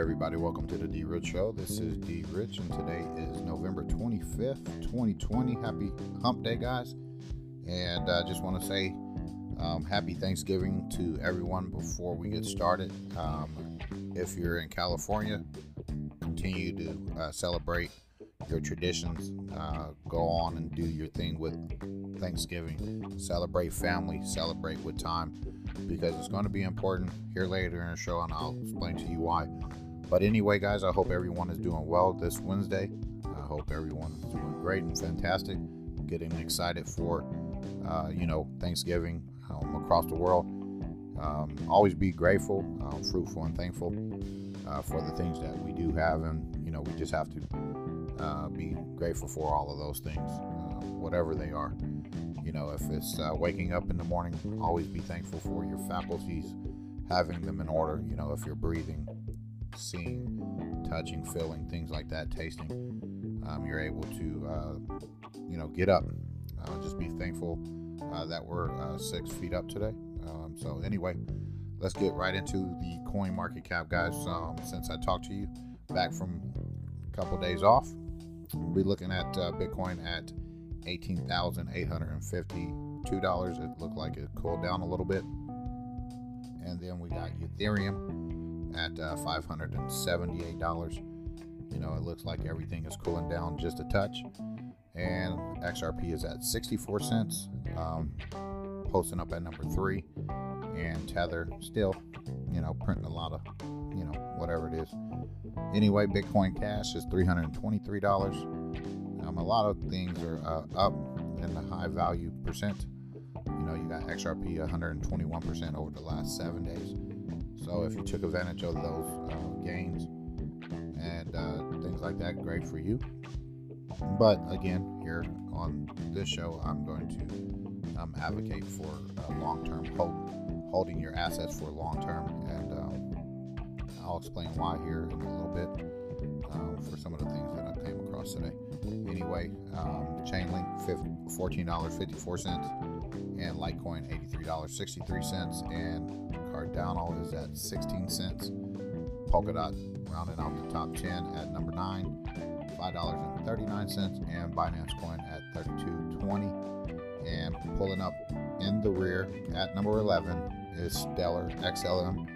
everybody. Welcome to the D Rich Show. This is D Rich, and today is November 25th, 2020. Happy Hump Day, guys. And I uh, just want to say um, happy Thanksgiving to everyone before we get started. Um, if you're in California, continue to uh, celebrate your traditions. Uh, go on and do your thing with Thanksgiving. Celebrate family, celebrate with time because it's going to be important here later in the show, and I'll explain to you why. But anyway, guys, I hope everyone is doing well this Wednesday. I hope everyone is doing great and fantastic. Getting excited for, uh, you know, Thanksgiving um, across the world. Um, always be grateful, uh, fruitful, and thankful uh, for the things that we do have, and you know, we just have to uh, be grateful for all of those things, uh, whatever they are. You know, if it's uh, waking up in the morning, always be thankful for your faculties, having them in order. You know, if you're breathing, seeing, touching, feeling, things like that, tasting, um, you're able to, uh, you know, get up. Uh, just be thankful uh, that we're uh, six feet up today. Um, so, anyway, let's get right into the coin market cap, guys. Um, since I talked to you back from a couple days off, we'll be looking at Bitcoin at $18,852. It looked like it cooled down a little bit. And then we got Ethereum at uh, $578. You know, it looks like everything is cooling down just a touch. And XRP is at 64 cents, um, posting up at number three. And Tether still, you know, printing a lot of, you know, whatever it is. Anyway, Bitcoin Cash is $323. Um, a lot of things are uh, up in the high value percent. You know, you got XRP 121% over the last seven days. So if you took advantage of those uh, gains and uh, things like that, great for you. But again, here on this show, I'm going to um, advocate for long-term hold, holding your assets for long-term, and um, I'll explain why here in a little bit um, for some of the things that I came across today. Anyway, um, Chainlink $14.54 and Litecoin $83.63 and Cardano is at 16 cents. Polkadot rounding out the top 10 at number 9, $5.39 and Binance Coin at 32.20 and pulling up in the rear at number 11 is Stellar XLM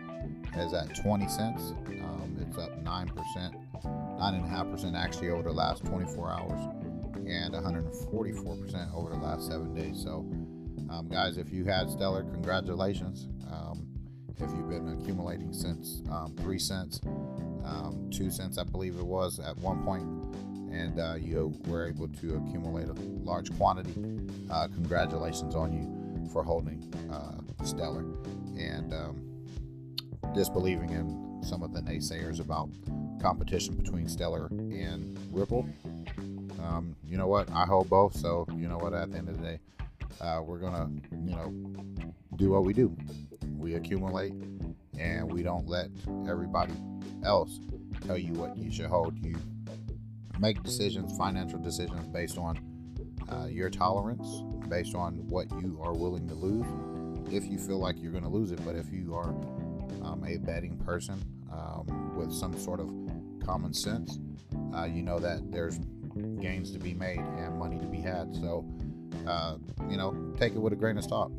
is at 20 cents. Um, it's up 9% 9.5% actually over the last 24 hours and 144% over the last seven days. So, um, guys, if you had Stellar, congratulations. Um, if you've been accumulating since um, 3 cents, um, 2 cents, I believe it was at one point, and uh, you were able to accumulate a large quantity, uh, congratulations on you for holding uh, Stellar and um, disbelieving in some of the naysayers about competition between Stellar and Ripple. Um, you know what? I hold both, so you know what? At the end of the day, uh, we're gonna, you know, do what we do. We accumulate, and we don't let everybody else tell you what you should hold. You make decisions, financial decisions, based on uh, your tolerance, based on what you are willing to lose. If you feel like you're going to lose it, but if you are um, a betting person um, with some sort of common sense, uh, you know that there's gains to be made and money to be had. So, uh, you know, take it with a grain of salt.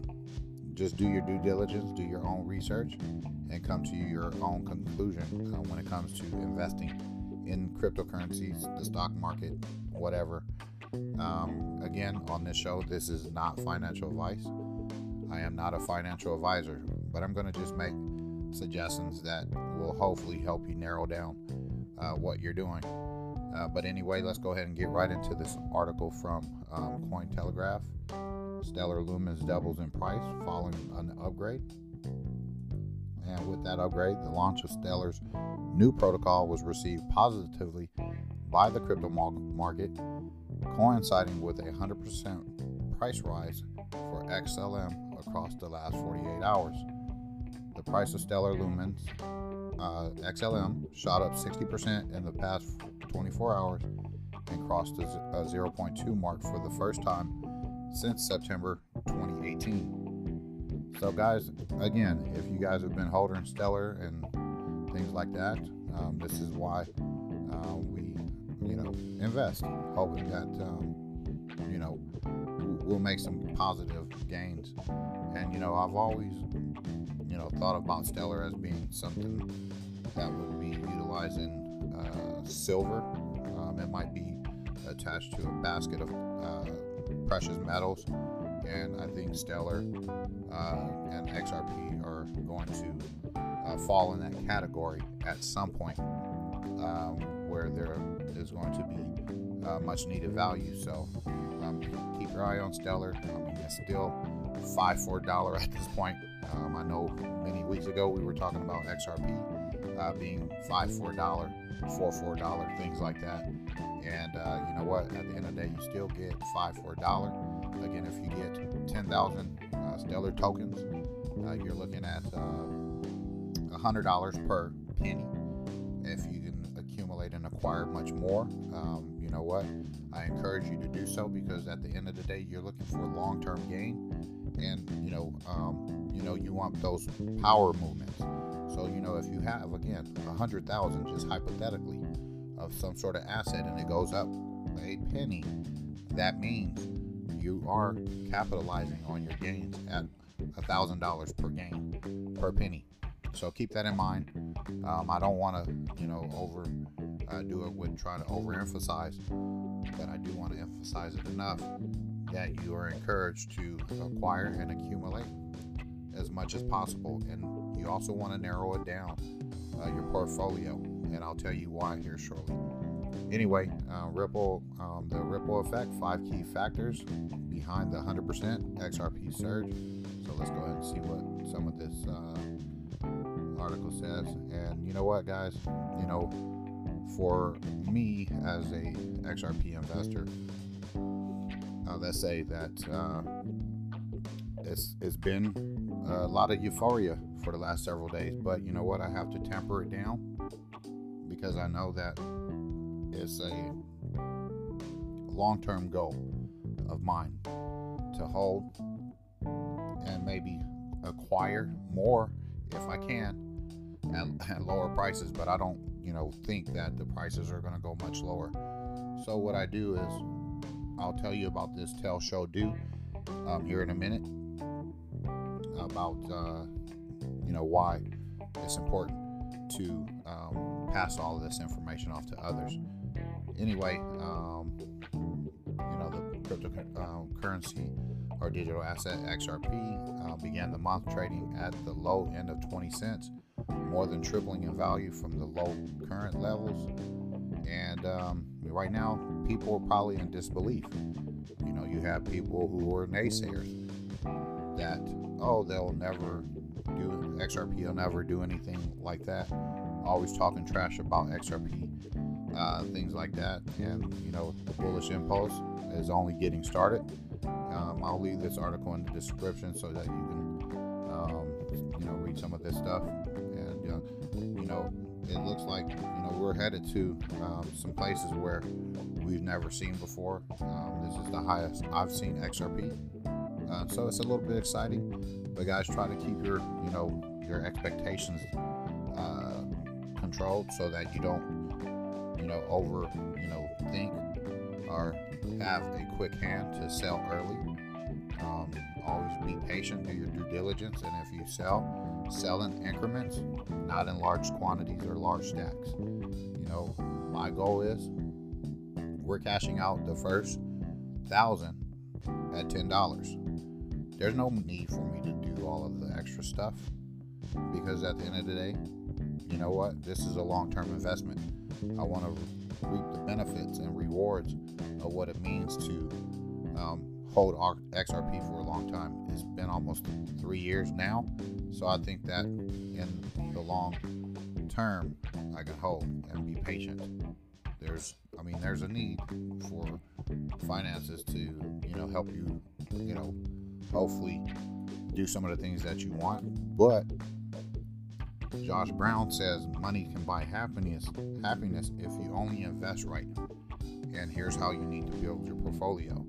Just do your due diligence, do your own research, and come to your own conclusion uh, when it comes to investing in cryptocurrencies, the stock market, whatever. Um, again, on this show, this is not financial advice. I am not a financial advisor, but I'm going to just make suggestions that will hopefully help you narrow down uh, what you're doing. Uh, but anyway, let's go ahead and get right into this article from um, Cointelegraph. Stellar Lumens doubles in price following an upgrade. And with that upgrade, the launch of Stellar's new protocol was received positively by the crypto market, coinciding with a 100% price rise for XLM across the last 48 hours. The price of Stellar Lumens uh, XLM shot up 60% in the past 24 hours and crossed a uh, 0.2 mark for the first time since September 2018. So, guys, again, if you guys have been holding Stellar and things like that, Um, this is why uh, we, you know, invest, hoping that, um, you know, we'll make some positive gains. And you know, I've always, you know, thought about Stellar as being something that would be utilizing uh, silver. Um, it might be attached to a basket of uh, precious metals, and I think Stellar uh, and XRP are going to uh, fall in that category at some point, um, where there is going to be uh, much needed value. So um, keep your eye on Stellar. I mean, it's still five four dollar at this point. Um, I know many weeks ago we were talking about XRP uh, being five for four dollar, four four dollar, things like that. And uh, you know what? At the end of the day, you still get five for a dollar. Again, if you get 10,000 uh, Stellar tokens, uh, you're looking at uh, $100 per penny. If you can accumulate and acquire much more, um, you know what? I encourage you to do so because at the end of the day, you're looking for long-term gain, and you know, um, you know, you want those power movements. So you know, if you have again a hundred thousand, just hypothetically, of some sort of asset and it goes up a penny, that means you are capitalizing on your gains at a thousand dollars per gain per penny. So keep that in mind. Um, I don't want to, you know, over uh, do it with trying to overemphasize, but I do want to emphasize it enough that you are encouraged to acquire and accumulate as much as possible, and you also want to narrow it down uh, your portfolio and I'll tell you why here shortly. Anyway, uh, Ripple, um, the Ripple effect, five key factors behind the 100% XRP surge. So let's go ahead and see what some of this uh, article says. And you know what, guys? You know, for me as a XRP investor, uh, let's say that uh, it's it's been a lot of euphoria for the last several days, but you know what? I have to temper it down because I know that it's a long term goal of mine to hold and maybe acquire more if I can at, at lower prices, but I don't, you know, think that the prices are going to go much lower. So what I do is I'll tell you about this tell show do um, here in a minute about uh, you know why it's important to um, pass all of this information off to others. Anyway, um, you know, the cryptocurrency uh, or digital asset XRP uh, began the month trading at the low end of 20 cents, more than tripling in value from the low current levels. And um, right now, people are probably in disbelief. You know, you have people who are naysayers that, oh, they'll never do XRP will never do anything like that. Always talking trash about XRP, uh, things like that. And you know, the bullish impulse is only getting started. Um, I'll leave this article in the description so that you can, um, you know, read some of this stuff. And uh, you know, it looks like you know we're headed to um, some places where we've never seen before. Um, this is the highest I've seen XRP. Uh, so it's a little bit exciting. But guys, try to keep your you know your expectations uh, controlled so that you don't you know over you know think or have a quick hand to sell early. Um, always be patient, do your due diligence, and if you sell, sell in increments, not in large quantities or large stacks. You know, my goal is we're cashing out the first thousand at ten dollars. There's no need for me to do all of the extra stuff because at the end of the day, you know what? This is a long term investment. I want to reap the benefits and rewards of what it means to um, hold XRP for a long time. It's been almost three years now, so I think that in the long term, I can hold and be patient. There's, I mean, there's a need for finances to, you know, help you, you know, hopefully do some of the things that you want. But Josh Brown says money can buy happiness happiness if you only invest right. And here's how you need to build your portfolio.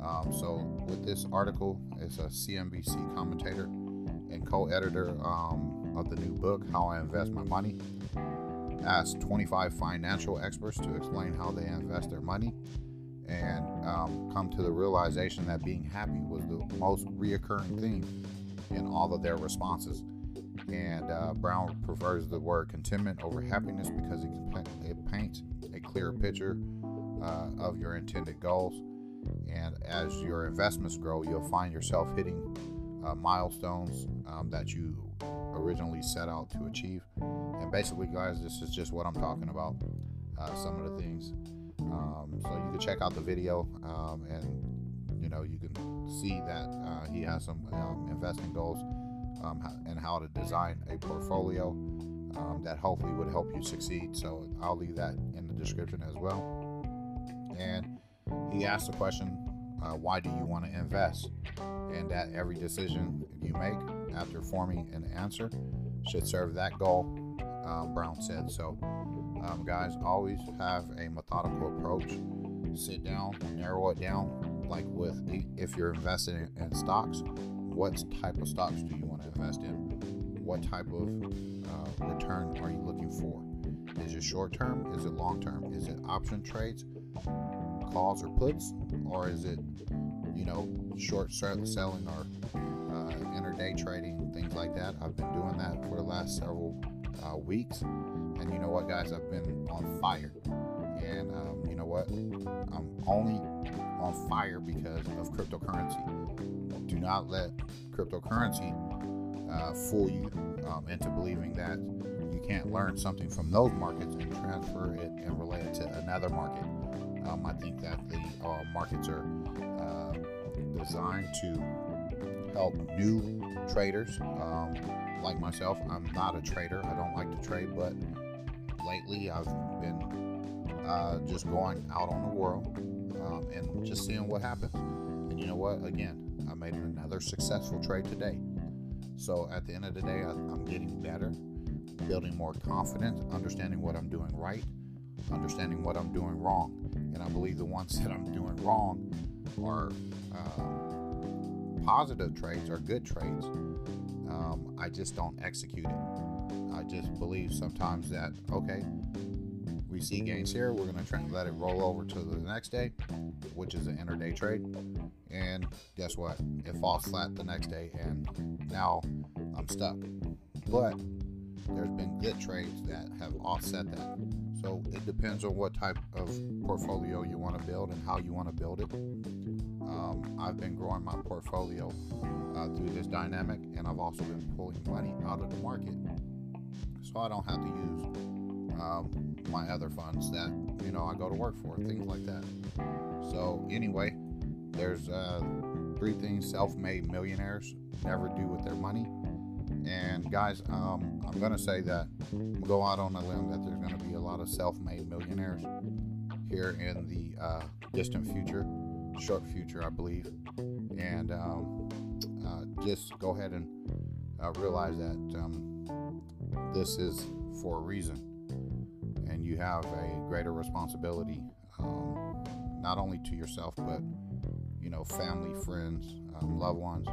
Um, so with this article, it's a CNBC commentator and co-editor um, of the new book, How I Invest My Money. asked 25 financial experts to explain how they invest their money and um, come to the realization that being happy was the most reoccurring theme in all of their responses. And uh, Brown prefers the word contentment over happiness because it, it paints a clearer picture uh, of your intended goals. And as your investments grow, you'll find yourself hitting uh, milestones um, that you originally set out to achieve. And basically, guys, this is just what I'm talking about. Uh, some of the things. Um, so you can check out the video, um, and you know you can see that uh, he has some um, investing goals um, and how to design a portfolio um, that hopefully would help you succeed. So I'll leave that in the description as well. And he asked the question, uh, "Why do you want to invest?" And that every decision you make after forming an answer should serve that goal, um, Brown said. So, um, guys, always have a methodical approach. Sit down, narrow it down. Like with if you're investing in, stocks, what type of stocks do you want to invest in? What type of uh, return are you looking for? Is it short term? Is it long term? Is it option trades, calls or puts, or is it you know short selling or day trading, things like that. I've been doing that for the last several uh, weeks, and you know what, guys, I've been on fire. And um, you know what, I'm only on fire because of cryptocurrency. Do not let cryptocurrency uh, fool you um, into believing that you can't learn something from those markets and transfer it and relate it to another market. Um, I think that the uh, markets are uh, designed to help new traders um, like myself. I'm not a trader. I don't like to trade, but lately I've been uh, just going out on the world um, and just seeing what happens. And you know what? Again, I made another successful trade today. So at the end of the day, I, I'm getting better, building more confidence, understanding what I'm doing right, understanding what I'm doing wrong. And I believe the ones that I'm doing wrong are. Uh, positive trades are good trades. Um, I just don't execute it. I just believe sometimes that, okay, we see gains here, we're going to try and let it roll over to the next day, which is an intraday trade. And guess what? It falls flat the next day, and now I'm stuck. But there's been good trades that have offset that. So it depends on what type of portfolio you want to build and how you want to build it um, I've been growing my portfolio uh, through this dynamic, and I've also been pulling money out of the market, so I don't have to use um, my other funds that you know I go to work for, things like that. So anyway, there's uh, three things self-made millionaires never do with their money. And guys, um, I'm gonna say that go out on a limb that there's gonna be a lot of self-made millionaires here in the uh, distant future short future, I believe. And um, uh, just go ahead and uh, realize that um, this is for a reason. And you have a greater responsibility, um, not only to yourself, but you know, family, friends, um, loved ones,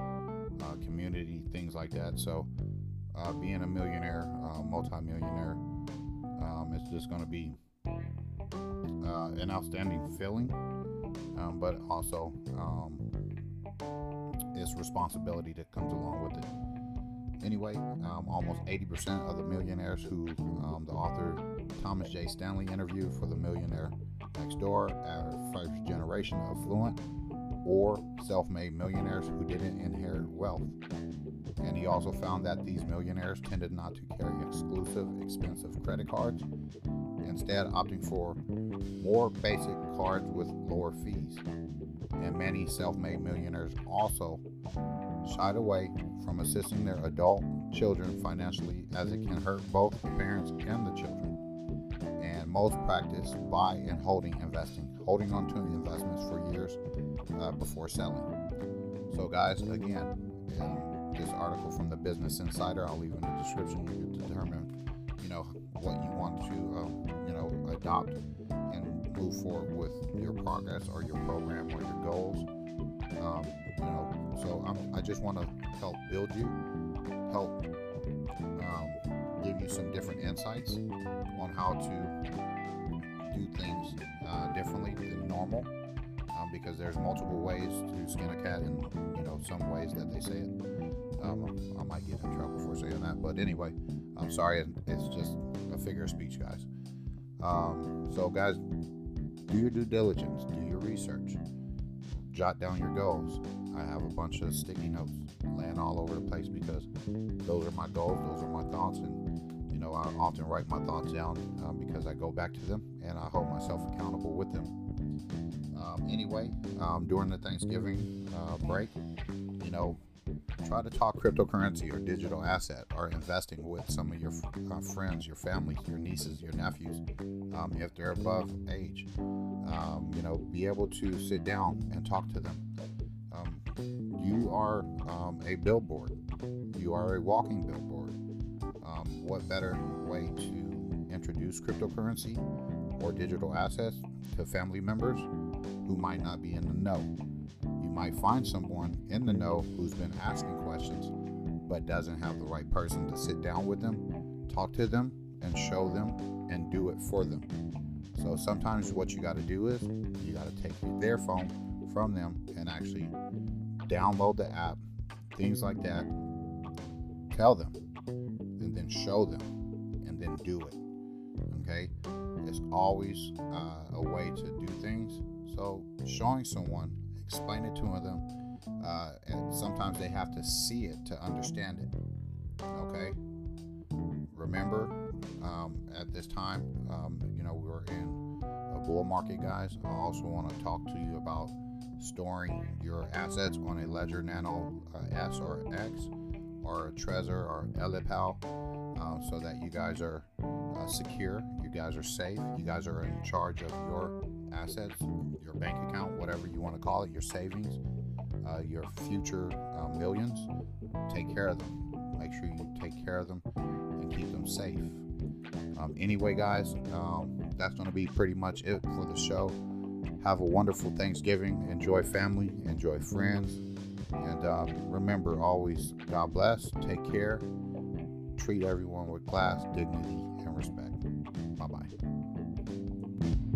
uh, community, things like that. So, uh, being a millionaire, uh, multimillionaire, um, it's just going to be uh, an outstanding feeling um, but also um, its responsibility that comes along with it. Anyway, um, almost 80% of the millionaires who um, the author Thomas J. Stanley interviewed for the Millionaire Next Door are first generation affluent or self made millionaires who didn't inherit wealth. And he also found that these millionaires tended not to carry exclusive, expensive credit cards instead opting for more basic cards with lower fees. And many self made millionaires also shied away from assisting their adult children financially as it can hurt both the parents and the children. And most practice buy and holding investing, holding on to investments for years uh, before selling. So, guys, again, in this article from the Business Insider, I'll leave in the description. You determine, you know, what you want to um, adopt and move forward with your progress or your program or your goals. Um, you know, so I'm, i just want to help build you, help um, give you some different insights on how to do things uh, differently than normal. Um, because there's multiple ways to skin a cat, and you know some ways that they say it. Um, I might get in trouble for saying that, but anyway, I'm sorry. It's just a figure of speech, guys. Um, so, guys, do your due diligence, do your research, jot down your goals. I have a bunch of sticky notes laying all over the place because those are my goals, those are my thoughts, and you know I often write my thoughts down um, because I go back to them and I hold myself accountable with them. Um, anyway, um, during the Thanksgiving uh, break, you know, try to talk cryptocurrency or digital asset or investing with some of your uh, friends, your family, your nieces, your nephews, um, if they're above age. Um, you know, be able to sit down and talk to them. Um, you are um, a billboard. You are a walking billboard. Um, what better way to introduce cryptocurrency or digital assets to family members who might not be in the know? You might find someone in the know who's been asking questions but doesn't have the right person to sit down with them, talk to them, and show them and do it for them. So sometimes what you got to do is you got to take their phone from them and actually download the app, things like that. Tell them, and then show them, and then do it. Okay, it's always uh, a way to do things. So showing someone, explain it to them, uh, and sometimes they have to see it to understand it. Okay. Remember, um, at this time, um, you know, we're in a bull market, guys. I also want to talk to you about storing your assets on a Ledger Nano uh, S or X or a Trezor or Ellipal uh, so that you guys are uh, secure, you guys are safe, you guys are in charge of your assets, your bank account, whatever you want to call it, your savings, uh, your future uh, millions. Take care of them. Make sure you take care of them and keep them safe. Um, anyway, guys, um, that's going to be pretty much it for the show. Have a wonderful Thanksgiving. Enjoy family, enjoy friends. And um, remember always, God bless, take care, treat everyone with class, dignity, and respect.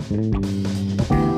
Música